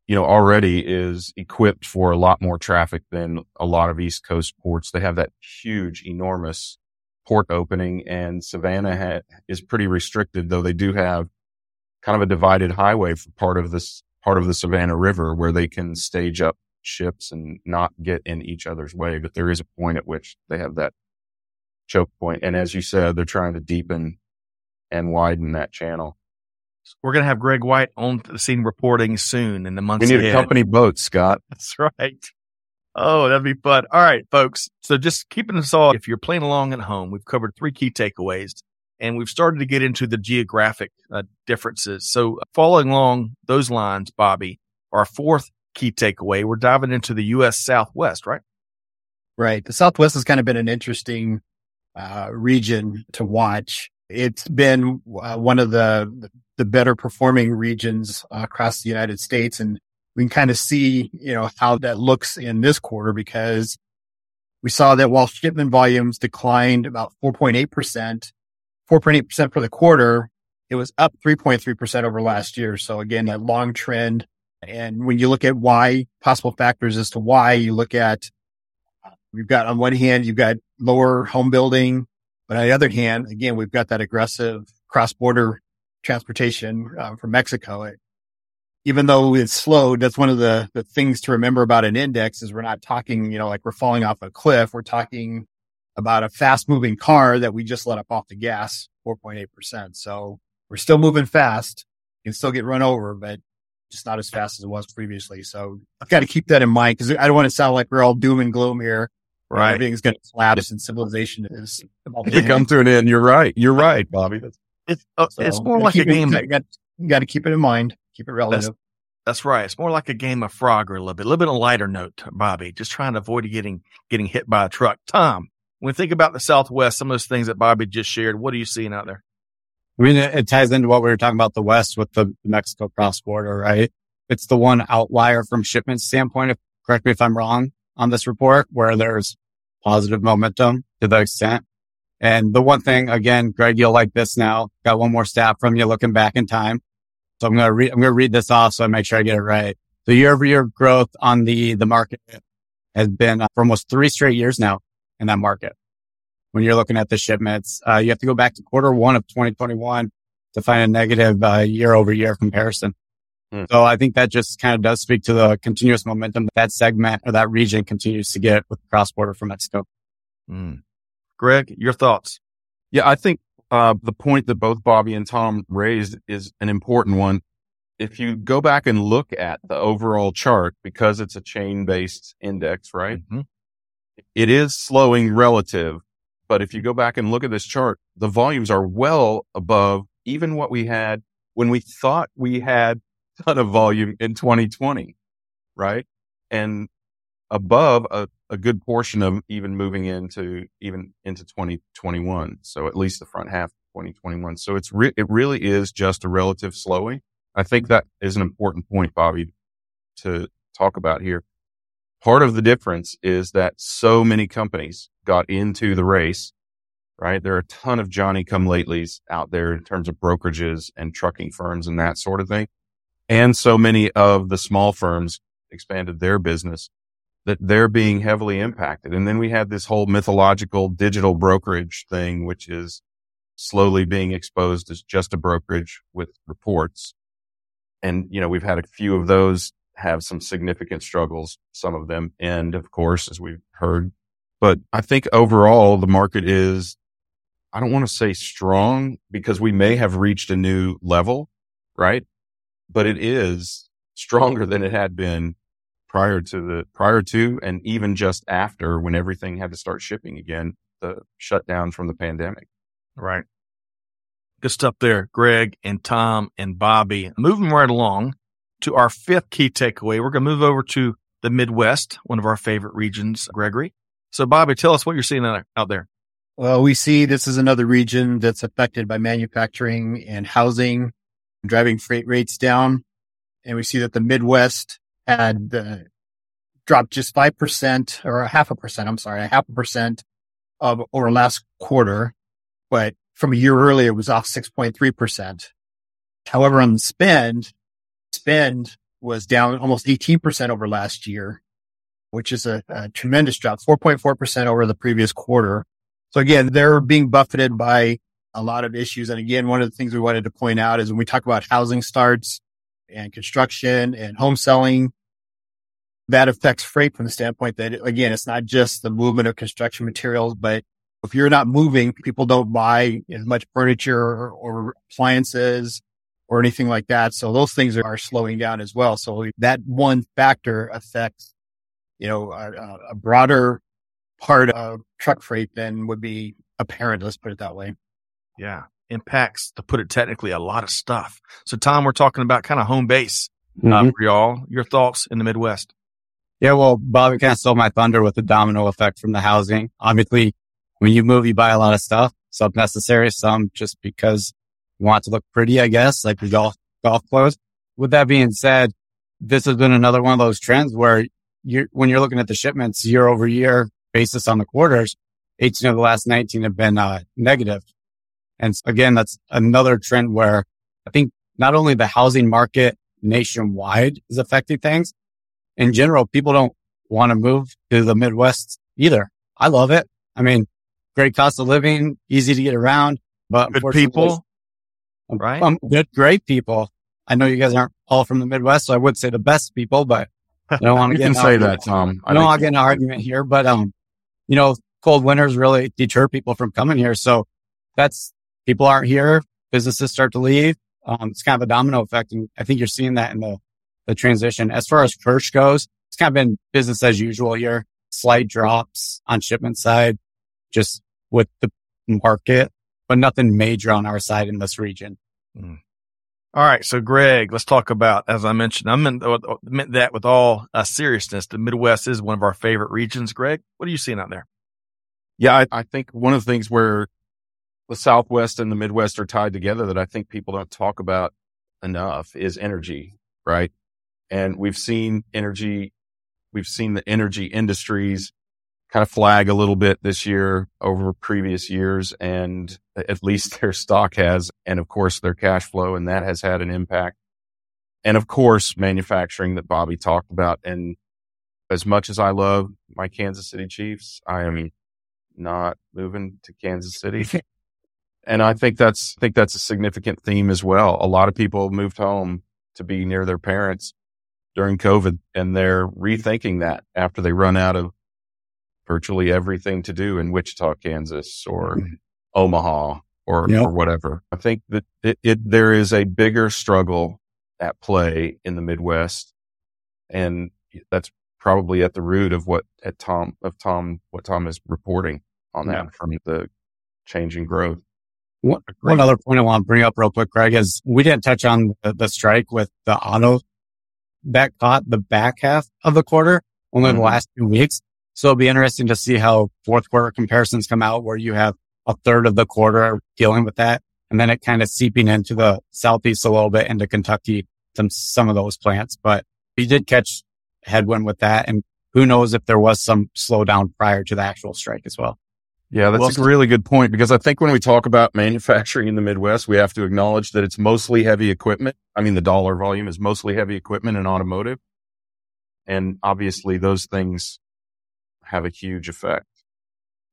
you know, already is equipped for a lot more traffic than a lot of East Coast ports. They have that huge, enormous port opening and Savannah ha- is pretty restricted, though they do have kind of a divided highway for part of this part of the Savannah River where they can stage up ships and not get in each other's way. But there is a point at which they have that choke point. And as you said, they're trying to deepen and widen that channel. We're going to have Greg White on the scene reporting soon in the months We need ahead. a company boat, Scott. That's right. Oh, that'd be fun. All right, folks. So just keeping us all, if you're playing along at home, we've covered three key takeaways and we've started to get into the geographic uh, differences. So following along those lines, Bobby, our fourth key takeaway, we're diving into the U.S. Southwest, right? Right. The Southwest has kind of been an interesting uh, region to watch. It's been uh, one of the the better performing regions uh, across the United States, and we can kind of see, you know, how that looks in this quarter because we saw that while shipment volumes declined about 4.8%, 4.8% for the quarter. It was up 3.3% over last year. So again, that long trend. And when you look at why possible factors as to why you look at, we've got on one hand, you've got lower home building, but on the other hand, again, we've got that aggressive cross border transportation uh, from Mexico. Even though it's slowed, that's one of the, the things to remember about an index is we're not talking, you know, like we're falling off a cliff. We're talking about a fast moving car that we just let up off the gas 4.8%. So we're still moving fast. Can still get run over, but just not as fast as it was previously. So I've got to keep that in mind because I don't want to sound like we're all doom and gloom here. Right. Everything's going to collapse and civilization is about to come to an end. You're right. You're right, Bobby. It's, uh, So it's more like a keep it- game. You got, you got to keep it in mind. Keep it relative. That's right. It's more like a game of Frogger a little bit, a little bit on a lighter note, Bobby, just trying to avoid getting, getting hit by a truck. Tom, when you think about the Southwest, some of those things that Bobby just shared, what are you seeing out there? I mean, it, it ties into what we were talking about the West with the Mexico cross border, right? It's the one outlier from shipment standpoint. If, correct me if I'm wrong on this report where there's positive momentum to the extent. And the one thing, again, Greg, you'll like this now. Got one more stat from you looking back in time. So I'm going to read, I'm going to read this off so I make sure I get it right. The year over year growth on the, the market has been uh, for almost three straight years now in that market. When you're looking at the shipments, uh, you have to go back to quarter one of 2021 to find a negative uh, year over year comparison. Hmm. So I think that just kind of does speak to the continuous momentum that, that segment or that region continues to get with cross border from Mexico. Mm. Greg, your thoughts? yeah, I think, uh, the point that both Bobby and Tom raised is an important one. If you go back and look at the overall chart, because it's a chain based index, right? Mhm. It is slowing relative. But if you go back and look at this chart, the volumes are well above even what we had when we thought we had a ton of volume in 2020, right? And above a, a good portion of even moving into even into 2021. So at least the front half of 2021. So it's re- it really is just a relative slowing. I think that is an important point, Bobby, to talk about here. Part of the difference is that so many companies got into the race, right? There are a ton of Johnny come latelys out there in terms of brokerages and trucking firms and that sort of thing. And so many of the small firms expanded their business that they're being heavily impacted. And then we had this whole mythological digital brokerage thing, which is slowly being exposed as just a brokerage with reports. And, you know, we've had a few of those have some significant struggles, some of them end, of course, as we've heard. But I think overall the market is, I don't want to say strong because we may have reached a new level, right? But it is stronger than it had been prior to the, prior to and even just after when everything had to start shipping again, the shutdown from the pandemic. Right. Good stuff there, Greg and Tom and Bobby. Moving right along to our fifth key takeaway. We're going to move over to the Midwest, one of our favorite regions, Gregory. So Bobby, tell us what you're seeing out there. Well, we see this is another region that's affected by manufacturing and housing, driving freight rates down. And we see that the Midwest had uh, dropped just 5% or a half a percent. I'm sorry, a half a percent of over last quarter. But from a year earlier, it was off 6.3%. However, on the spend, spend was down almost 18% over last year, which is a, a tremendous drop, 4.4% over the previous quarter. So again, they're being buffeted by a lot of issues. And again, one of the things we wanted to point out is when we talk about housing starts and construction and home selling, that affects freight from the standpoint that again, it's not just the movement of construction materials, but if you're not moving, people don't buy as much furniture or, or appliances or anything like that. So those things are, are slowing down as well. So that one factor affects, you know, a, a broader part of truck freight than would be apparent. Let's put it that way. Yeah. Impacts, to put it technically, a lot of stuff. So Tom, we're talking about kind of home base uh, Mhm. for y'all. Your thoughts in the Midwest? Yeah, well, Bobby kind of stole my thunder with the domino effect from the housing. Obviously, when you move, you buy a lot of stuff, some necessary, some just because you want to look pretty, I guess, like your golf, golf clothes. With that being said, this has been another one of those trends where you're, when you're looking at the shipments year over year basis on the quarters, 18 of the last 19 have been, uh, negative. And again, that's another trend where I think not only the housing market nationwide is affecting things. In general, people don't want to move to the Midwest either. I love it. I mean, great cost of living, easy to get around, but good people, right? Um, good, great people. I know you guys aren't all from the Midwest, so I would say the best people, but I don't want to You get can in an say that, Tom. I don't want to get in an argument here, but, um, you know, cold winters really deter people from coming here. So that's people aren't here. Businesses start to leave. Um, it's kind of a domino effect. And I think you're seeing that in the, the transition. As far as Kirsch goes, it's kind of been business as usual here. Slight drops on shipment side, just with the market, but nothing major on our side in this region. All right. So, Greg, let's talk about, as I mentioned, I meant, meant that with all uh, seriousness. The Midwest is one of our favorite regions. Greg, what are you seeing out there? Yeah, I, I think one of the things where the Southwest and the Midwest are tied together that I think people don't talk about enough is energy, right? And we've seen energy, we've seen the energy industries kind of flag a little bit this year over previous years. And at least their stock has. And of course their cash flow and that has had an impact. And of course, manufacturing that Bobby talked about. And as much as I love my Kansas City Chiefs, I am not moving to Kansas City. and I think that's, I think that's a significant theme as well. A lot of people moved home to be near their parents during COVID and they're rethinking that after they run out of virtually everything to do in Wichita, Kansas or Omaha or, Yep. or whatever. I think that it, it, there is a bigger struggle at play in the Midwest. And that's probably at the root of what at Tom, of Tom, what Tom is reporting on that Yeah. from the change in growth. One, one other point I want to bring up real quick, Greg, is we didn't touch on the, the strike with the auto that caught the back half of the quarter, only Mhm. the last two weeks. So it'll be interesting to see how fourth quarter comparisons come out where you have a third of the quarter dealing with that. And then it kind of seeping into the Southeast a little bit into Kentucky, some, some of those plants, but we did catch headwind with that. And who knows if there was some slowdown prior to the actual strike as well. Yeah, that's Well, a really good point because I think when we talk about manufacturing in the Midwest, we have to acknowledge that it's mostly heavy equipment. I mean, the dollar volume is mostly heavy equipment and automotive. And obviously those things have a huge effect.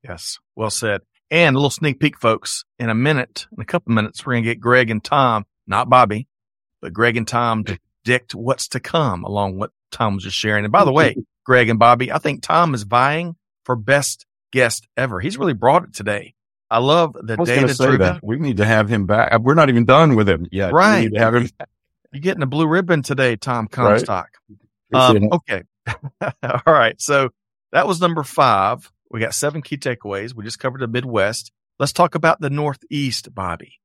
Yes. Well said. And a little sneak peek, folks. In a minute, in a couple minutes, we're going to get Greg and Tom, not Bobby, but Greg and Tom to predict what's to come along what Tom was just sharing. And by the way, Greg and Bobby, I think Tom is vying for best guest ever. He's really brought it today. I love the I data driven. that we need to have him back. Uh, We're not even done with him yet. Right. We need to have him. back. You're getting a blue ribbon today, Tom Right. Comstock. Appreciate Um, okay. All right. So that was number five. We got seven key takeaways. We just covered the Midwest. Let's talk about the Northeast, Bobby.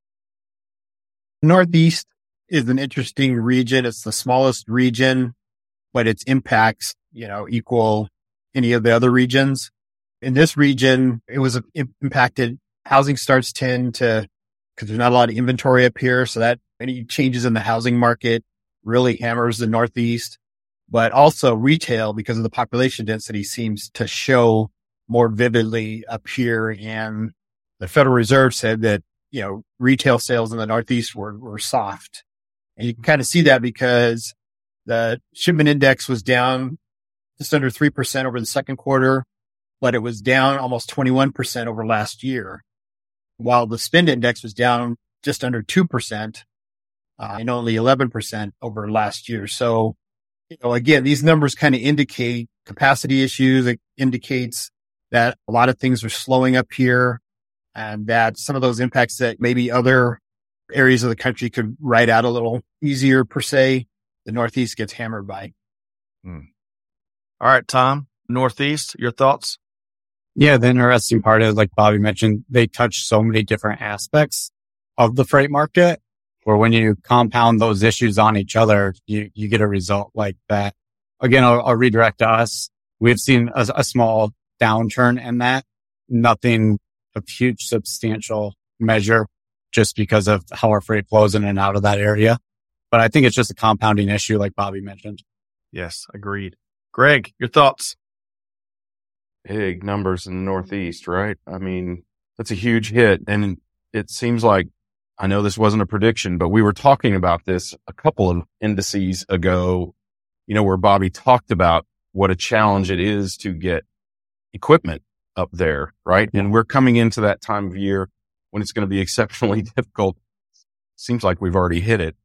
Northeast is an interesting region. It's the smallest region, but its impacts, you know, equal any of the other regions. In this region, it was uh, impacted. Housing starts tend to, cause there's not a lot of inventory up here. So that any changes in the housing market really hammers the Northeast, but also retail because of the population density seems to show more vividly up here. And the Federal Reserve said that you know, retail sales in the Northeast were, were soft. And you can kind of see that because the shipment index was down just under 3% over the second quarter, but it was down almost 21% over last year, while the spend index was down just under 2%, uh, and only 11% over last year. So, you know, again, these numbers kind of indicate capacity issues. It indicates that a lot of things are slowing up here and that some of those impacts that maybe other areas of the country could ride out a little easier per se, the Northeast gets hammered by. Hmm. All right, Tom, Northeast, your thoughts? Yeah, the interesting part is, like Bobby mentioned, they touch so many different aspects of the freight market where when you compound those issues on each other, you, you get a result like that. Again, I'll, I'll redirect to us. We've seen a, a small downturn in that, nothing of huge substantial measure just because of how our freight flows in and out of that area. But I think it's just a compounding issue, like Bobby mentioned. Yes, agreed. Greg, your thoughts? Big numbers in the Northeast, right? I mean, that's a huge hit. And it seems like I know this wasn't a prediction, but we were talking about this a couple of indices ago, you know, where Bobby talked about what a challenge it is to get equipment up there, right? And we're coming into that time of year when it's going to be exceptionally difficult. Seems like we've already hit it.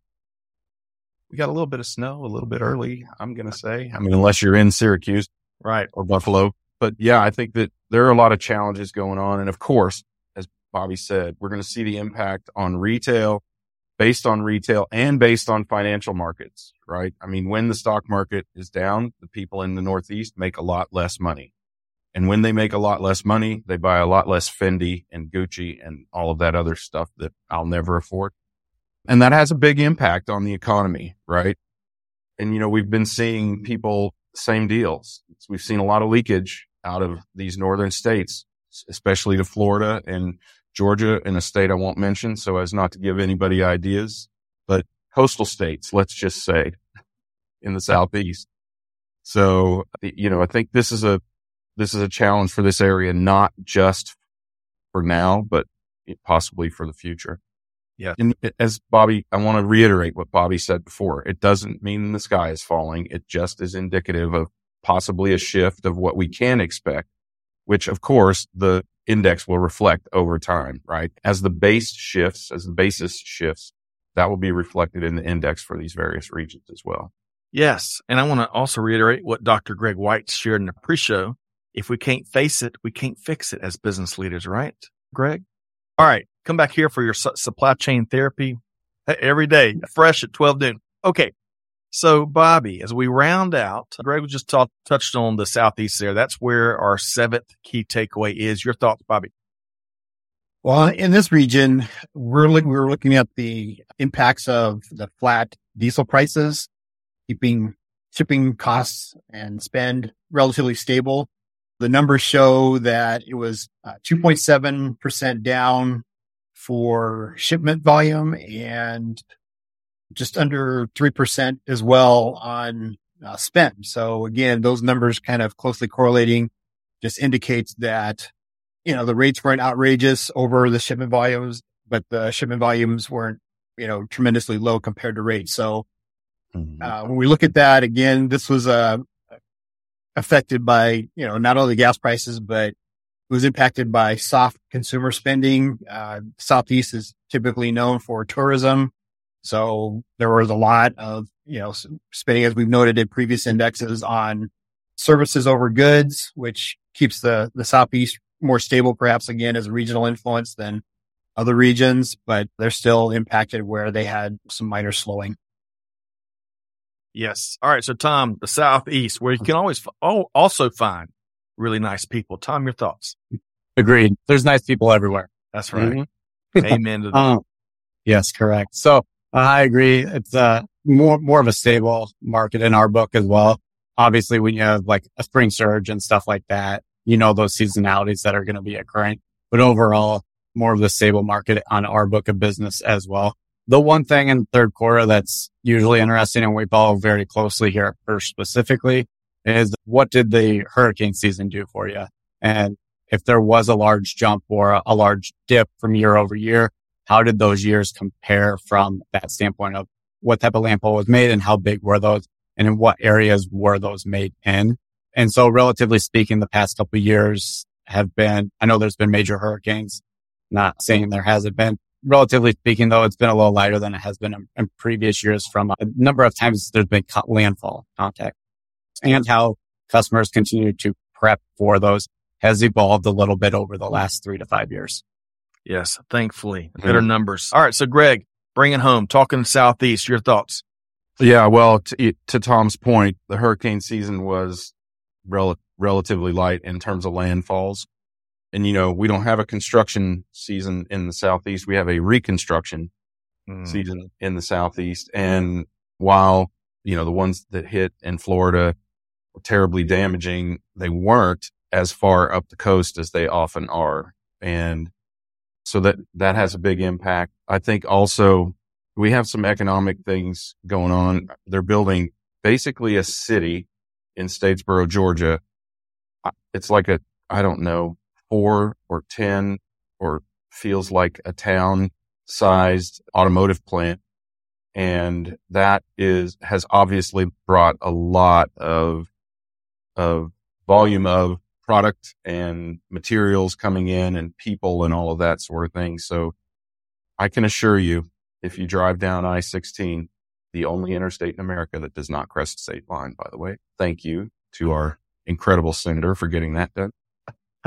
We got a little bit of snow a little bit early, I'm going to say. I mean, unless you're in Syracuse, right, or Buffalo. But yeah, I think that there are a lot of challenges going on. And of course, Bobby said, we're going to see the impact on retail based on retail and based on financial markets, right? I mean, when the stock market is down, the people in the Northeast make a lot less money. And when they make a lot less money, they buy a lot less Fendi and Gucci and all of that other stuff that I'll never afford. And that has a big impact on the economy, right? And, you know, we've been seeing people, same deals. We've seen a lot of leakage out of these northern states, especially to Florida and Georgia in a state I won't mention so as not to give anybody ideas, but coastal states, let's just say in the Southeast. So, you know, I think this is a this is a challenge for this area, not just for now, but possibly for the future. Yeah. And as Bobby, I want to reiterate what Bobby said before. It doesn't mean the sky is falling. It just is indicative of possibly a shift of what we can expect, which of course the index will reflect over time, right? As the base shifts, as the basis shifts, that will be reflected in the index for these various regions as well. Yes. And I want to also reiterate what Dr. Greg White shared in the pre show if we can't face it, we can't fix it as business leaders, right, Greg? All right. Come back here for your su- supply chain therapy eh, every day, fresh at 12 noon. Okay. So, Bobby, as we round out, Greg just talk, touched on the Southeast there. That's where our seventh key takeaway is. Your thoughts, Bobby? Well, in this region, we're, look, we're looking at the impacts of the flat diesel prices, keeping shipping costs and spend relatively stable the numbers show that it was 2.7% uh, down for shipment volume and just under 3% as well on uh, spend. So again, those numbers kind of closely correlating just indicates that, you know, the rates weren't outrageous over the shipment volumes, but the shipment volumes weren't, you know, tremendously low compared to rates. So mm-hmm. uh, when we look at that again, this was a, affected by, you know, not only gas prices, but it was impacted by soft consumer spending. Uh, Southeast is typically known for tourism. So there was a lot of, you know, spending, as we've noted in previous indexes on services over goods, which keeps the, the Southeast more stable, perhaps again, as a regional influence than other regions, but they're still impacted where they had some minor slowing. Yes. All right. So, Tom, the Southeast, where you can always oh, also find really nice people. Tom, your thoughts? Agreed. There's nice people everywhere. That's right. Mm-hmm. Amen to that. Um, yes, correct. So, I agree. It's uh, more more of a stable market in our book as well. Obviously, when you have like a spring surge and stuff like that, you know those seasonalities that are going to be occurring. But overall, more of the stable market on our book of business as well. The one thing in third quarter that's usually interesting and we follow very closely here specifically is what did the hurricane season do for you? And if there was a large jump or a large dip from year over year, how did those years compare from that standpoint of what type of landfall was made and how big were those and in what areas were those made in? And so relatively speaking, the past couple years have been, I know there's been major hurricanes, not saying there hasn't been, relatively speaking, though, it's been a little lighter than it has been in, in previous years from a number of times there's been landfall contact and how customers continue to prep for those has evolved a little bit over the last three to five years. Yes, thankfully, better mm-hmm. numbers. All right. So, Greg, bring it home. Talking Southeast, your thoughts? Yeah. Well, to, to Tom's point, the hurricane season was rel- relatively light in terms of landfalls. And, you know, we don't have a construction season in the Southeast. We have a reconstruction mm. season in the Southeast. And while, you know, the ones that hit in Florida were terribly damaging, they weren't as far up the coast as they often are. And so that, that has a big impact. I think also we have some economic things going on. They're building basically a city in Statesboro, Georgia. It's like a, I don't know, four or 10 or feels like a town sized automotive plant. And that is, has obviously brought a lot of, of volume of product and materials coming in and people and all of that sort of thing. So I can assure you, if you drive down I 16, the only interstate in America that does not crest the state line, by the way. Thank you to our incredible senator for getting that done.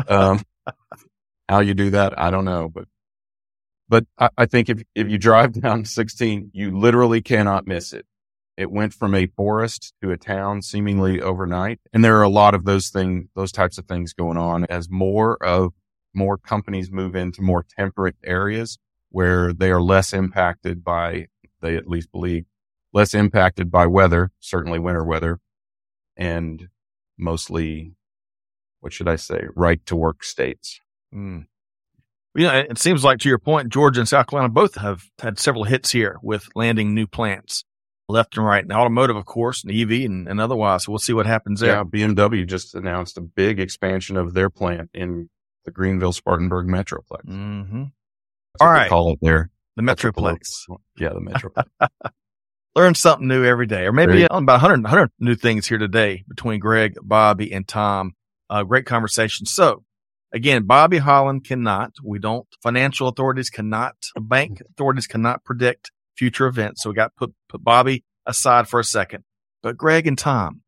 Um, how you do that, I don't know, but but I, I, think if if you drive down 16, you literally cannot miss it. It went from a forest to a town seemingly overnight, and there are a lot of those things, those types of things going on as more of more companies move into more temperate areas where they are less impacted by, they at least believe, less impacted by weather, certainly winter weather, and mostly, what should I say, right to work states. Mm. You know, it seems like to your point, Georgia and South Carolina both have had several hits here with landing new plants left and right. And automotive, of course, and EV and, and otherwise. So we'll see what happens there. Yeah, BMW just announced a big expansion of their plant in the Greenville Spartanburg Metroplex. Mm-hmm. All right, call it there. The Metroplex. Yeah, the Metroplex. Learn something new every day, or maybe about 100, 100 new things here today between Greg, Bobby, and Tom. Uh, great conversation. So Again, Bobby Holland cannot, we don't, financial authorities cannot, bank authorities cannot predict future events. So we got put, put Bobby aside for a second. But Greg and Tom,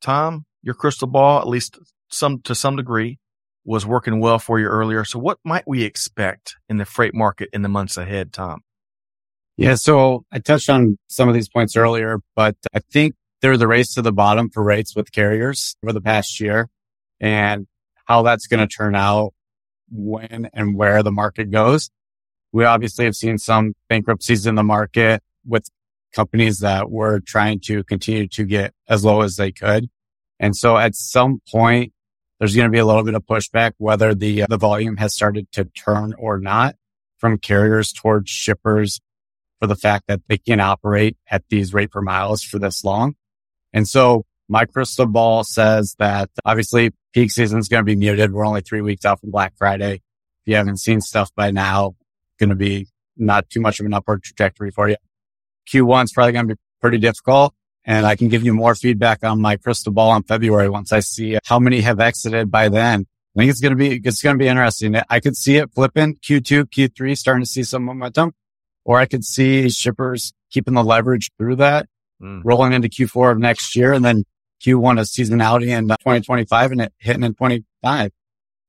Tom, your crystal ball, at least some, to some degree, was working well for you earlier. So what might we expect in the freight market in the months ahead, Tom? Yeah. So I touched on some of these points earlier, but I think there's a race to the bottom for rates with carriers over the past year. And how that's going to turn out when and where the market goes. We obviously have seen some bankruptcies in the market with companies that were trying to continue to get as low as they could. And so at some point, there's going to be a little bit of pushback, whether the, uh, the volume has started to turn or not from carriers towards shippers for the fact that they can operate at these rate per miles for this long. And so my crystal ball says that obviously peak season is going to be muted. We're only three weeks out from Black Friday. If you haven't seen stuff by now, going to be not too much of an upward trajectory for you. Q1 is probably going to be pretty difficult. And I can give you more feedback on my crystal ball in February once I see how many have exited by then. I think it's going to be, it's going to be interesting. I could see it flipping Q2, Q3, starting to see some momentum, or I could see shippers keeping the leverage through that, mm. rolling into Q4 of next year and then Q1 of seasonality in 2025 and it hitting in 25.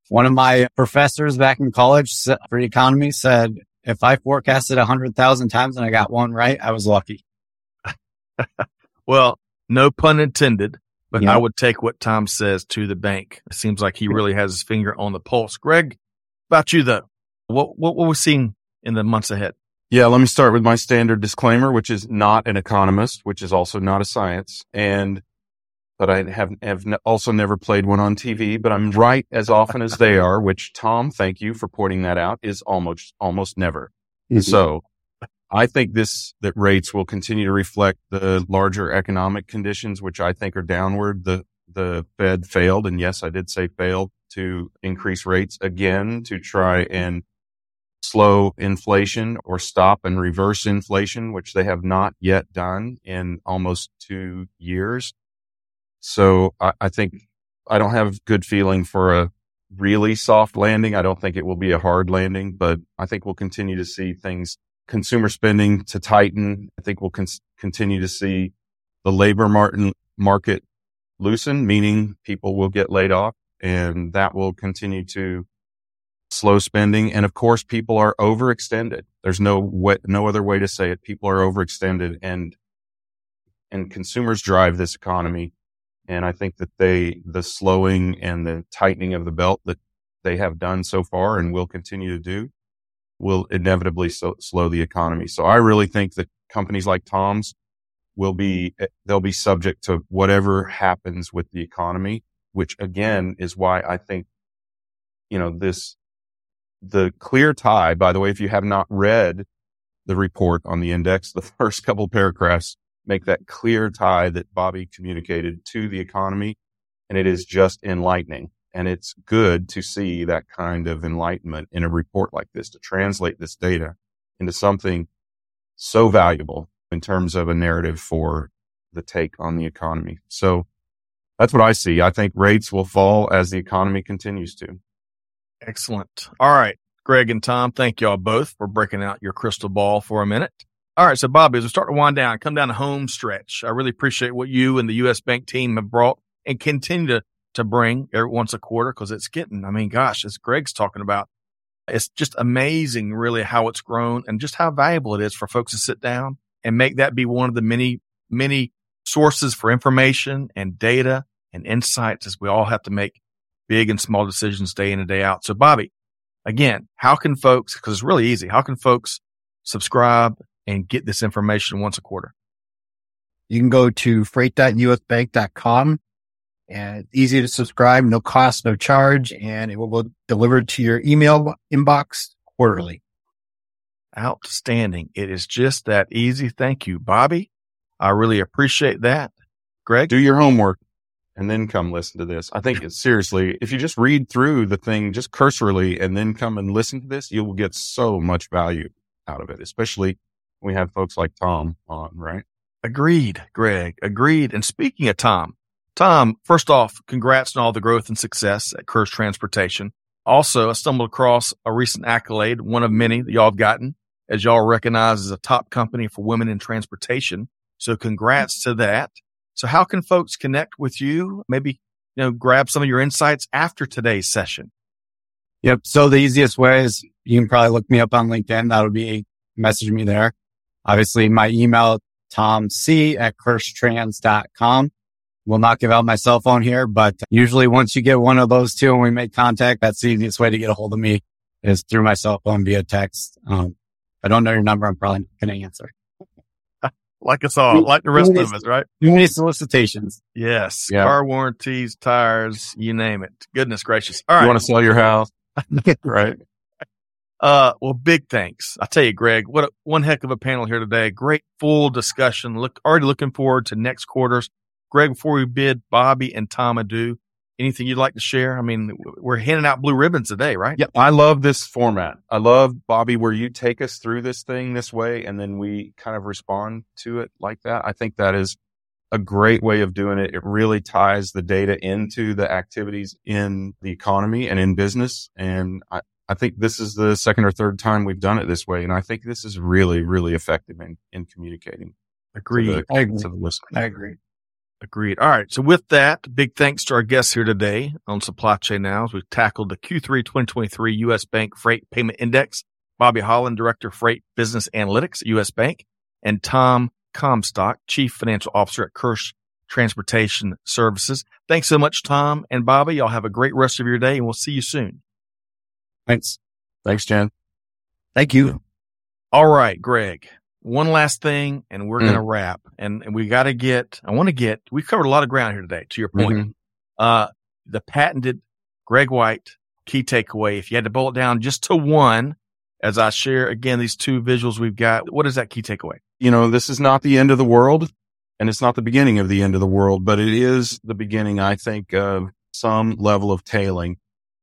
One of my professors back in college for economy said, if I forecasted a hundred thousand times and I got one right, I was lucky. well, no pun intended, but I would take what Tom says to the bank. It seems like he really has his finger on the pulse. Greg, about you though, what, what, what we're seeing in the months ahead? Yeah, let me start with my standard disclaimer, which is not an economist, which is also not a science. And but I have, have also never played one on TV, but I'm right as often as they are, which Tom, thank you for pointing that out, is almost, almost never. Mm-hmm. So I think this, that rates will continue to reflect the larger economic conditions, which I think are downward. The, the Fed failed. And yes, I did say failed to increase rates again to try and slow inflation or stop and reverse inflation, which they have not yet done in almost two years. So I, I think I don't have good feeling for a really soft landing. I don't think it will be a hard landing, but I think we'll continue to see things, consumer spending to tighten. I think we'll con- continue to see the labor martin, market loosen, meaning people will get laid off and that will continue to slow spending. And of course, people are overextended. There's no way, no other way to say it. People are overextended and, and consumers drive this economy. And I think that they, the slowing and the tightening of the belt that they have done so far and will continue to do will inevitably so, slow the economy. So I really think that companies like Tom's will be, eh, they'll be subject to whatever happens with the economy, which again is why I think, you know, this, the clear tie, by the way, if you have not read the report on the index, the first couple paragraphs make that clear tie that Bobby communicated to the economy. And it is just enlightening. And it's good to see that kind of enlightenment in a report like this to translate this data into something so valuable in terms of a narrative for the take on the economy. So that's what I see. I think rates will fall as the economy continues to. Excellent. All right. Greg and Tom, thank y'all both for breaking out your crystal ball for a minute. All right. So, Bobby, as we start to wind down, come down the home stretch, I really appreciate what you and the U.S. Bank team have brought and continue to, to bring every once a quarter because it's getting, I mean, gosh, as Greg's talking about, it's just amazing, really, how it's grown and just how valuable it is for folks to sit down and make that be one of the many, many sources for information and data and insights as we all have to make big and small decisions day in and day out. So, Bobby, again, how can folks, because it's really easy, how can folks subscribe and get this information once a quarter? You can go to freight.usbank.com and it's easy to subscribe, no cost, no charge, and it will be delivered to your email inbox quarterly. Outstanding. It is just that easy. Thank you, Bobby. I really appreciate that. Greg? Do your homework and then come listen to this. I think it's seriously, if you just read through the thing just cursorily and then come and listen to this, you will get so much value out of it, especially we have folks like Tom on, right? Agreed, Greg. Agreed. And speaking of Tom, Tom, first off, congrats on all the growth and success at Kirsch Transportation. Also, I stumbled across a recent accolade, one of many that y'all have gotten, as y'all recognized as a top company for women in transportation. So congrats to that. So how can folks connect with you? Maybe, you know, grab some of your insights after today's session. Yep. So the easiest way is you can probably look me up on LinkedIn. That'll be message me there. Obviously my email, tom c at kirschtrans.com. Will not give out my cell phone here, but usually once you get one of those two and we make contact, that's the easiest way to get a hold of me is through my cell phone via text. Um, I don't know your number, I'm probably not going to answer like us all, like the rest of us, right? Too many solicitations. Yes. Yeah. Car warranties, tires, you name it. Goodness gracious. All right. You want to sell your house? right. Uh, well, big thanks. I tell you, Greg, what a, one heck of a panel here today. Great full discussion. Look, already looking forward to next quarters. Greg, before we bid Bobby and Tom adieu, anything you'd like to share? I mean, we're handing out blue ribbons today, right? Yeah. I love this format. I love Bobby where you take us through this thing this way and then we kind of respond to it like that. I think that is a great way of doing it. It really ties the data into the activities in the economy and in business. And I, I think this is the second or third time we've done it this way. And I think this is really, really effective in, in communicating. Agreed. To the, I agree. To the listener. I agree. Agreed. All right. So with that, big thanks to our guests here today on Supply Chain Now as we've tackled the Q3 2023 U.S. Bank Freight Payment Index. Bobby Holland, Director of Freight Business Analytics at U.S. Bank, and Tom Comstock, Chief Financial Officer at Kirsch Transportation Services. Thanks so much, Tom and Bobby. Y'all have a great rest of your day and we'll see you soon. Thanks. Thanks, Jen. Thank you. All right, Greg one last thing and we're mm. going to wrap and, and we got to get, I want to get, we've covered a lot of ground here today to your point. Mm-hmm. Uh, the patented Greg White key takeaway. If you had to boil it down just to one, as I share again, these two visuals we've got, what is that key takeaway? You know, this is not the end of the world and it's not the beginning of the end of the world, but it is the beginning, I think, of some level of tailing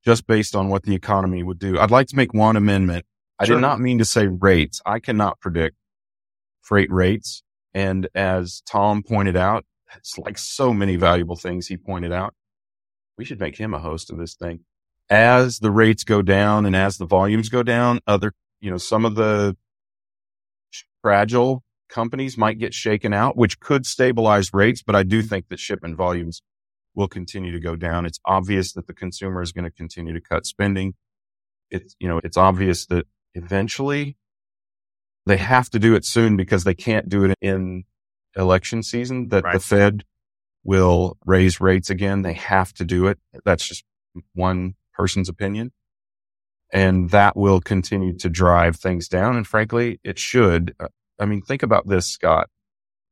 just based on what the economy would do. I'd like to make one amendment. I sure. did not mean to say rates. I cannot predict freight rates. And as Tom pointed out, it's like so many valuable things he pointed out. We should make him a host of this thing. As the rates go down and as the volumes go down, other, you know, some of the fragile companies might get shaken out, which could stabilize rates. But I do think that shipment volumes will continue to go down. It's obvious that the consumer is going to continue to cut spending. It's, you know, it's obvious that eventually they have to do it soon because they can't do it in election season that right. the Fed will raise rates again. They have to do it. That's just one person's opinion. And that will continue to drive things down. And frankly, it should. Uh, I mean, think about this, Scott.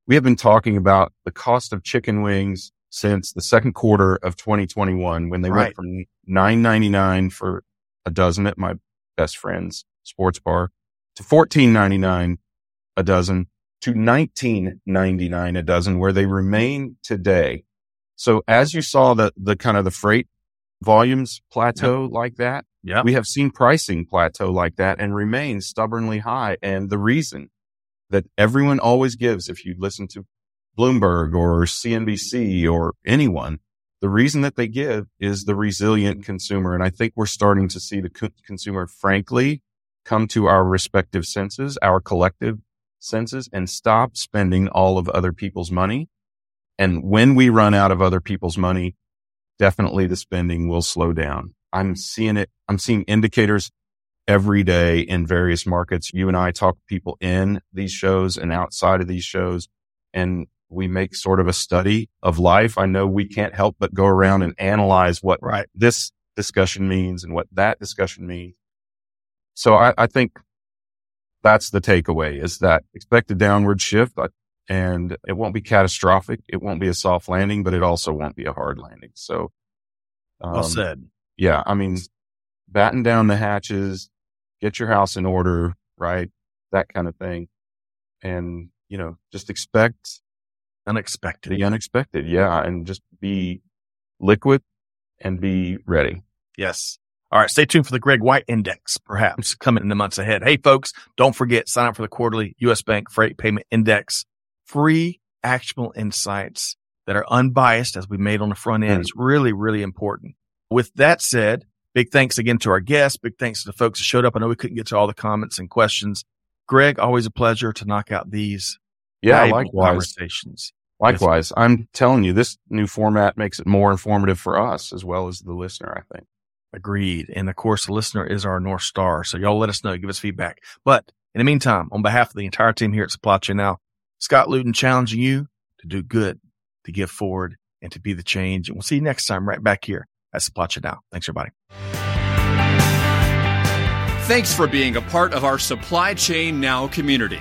We have been talking about the cost of chicken wings since the second quarter of 2021 when they right. went from 9.99 for a dozen at my best friend's sports bar to fourteen ninety nine a dozen to nineteen ninety nine a dozen, where they remain today. So as you saw the the kind of the freight volumes plateau like that. Yeah. We have seen pricing plateau like that and remain stubbornly high. And the reason that everyone always gives, if you listen to Bloomberg or CNBC or anyone, the reason that they give is the resilient consumer. And I think we're starting to see the co- consumer, frankly, come to our respective senses, our collective senses and stop spending all of other people's money. And when we run out of other people's money, definitely the spending will slow down. I'm seeing it. I'm seeing indicators every day in various markets. You and I talk to people in these shows and outside of these shows and we make sort of a study of life. I know we can't help but go around and analyze what Right. this discussion means and what that discussion means. So I, I think that's the takeaway is that expect a downward shift and it won't be catastrophic. It won't be a soft landing, but it also won't be a hard landing. So, Well um, said. yeah, I mean, batten down the hatches, get your house in order, right? That kind of thing. And, you know, just expect Unexpected. the unexpected. Yeah. And just be liquid and be ready. Yes. All right. Stay tuned for the Greg White Index, perhaps coming in the months ahead. Hey, folks, don't forget, sign up for the quarterly U.S. Bank Freight Payment Index. Free actionable insights that are unbiased as we made on the front end. Mm. It's really, really important. With that said, big thanks again to our guests. Big thanks to the folks who showed up. I know we couldn't get to all the comments and questions. Greg, always a pleasure to knock out these Yeah. valuable Likewise. conversations. Likewise. I'm telling you, this new format makes it more informative for us as well as the listener, I think. Agreed. And of course, the listener is our North Star. So y'all let us know, give us feedback. But in the meantime, on behalf of the entire team here at Supply Chain Now, Scott Luton challenging you to do good, to give forward, and to be the change. And we'll see you next time right back here at Supply Chain Now. Thanks, everybody. Thanks for being a part of our Supply Chain Now community.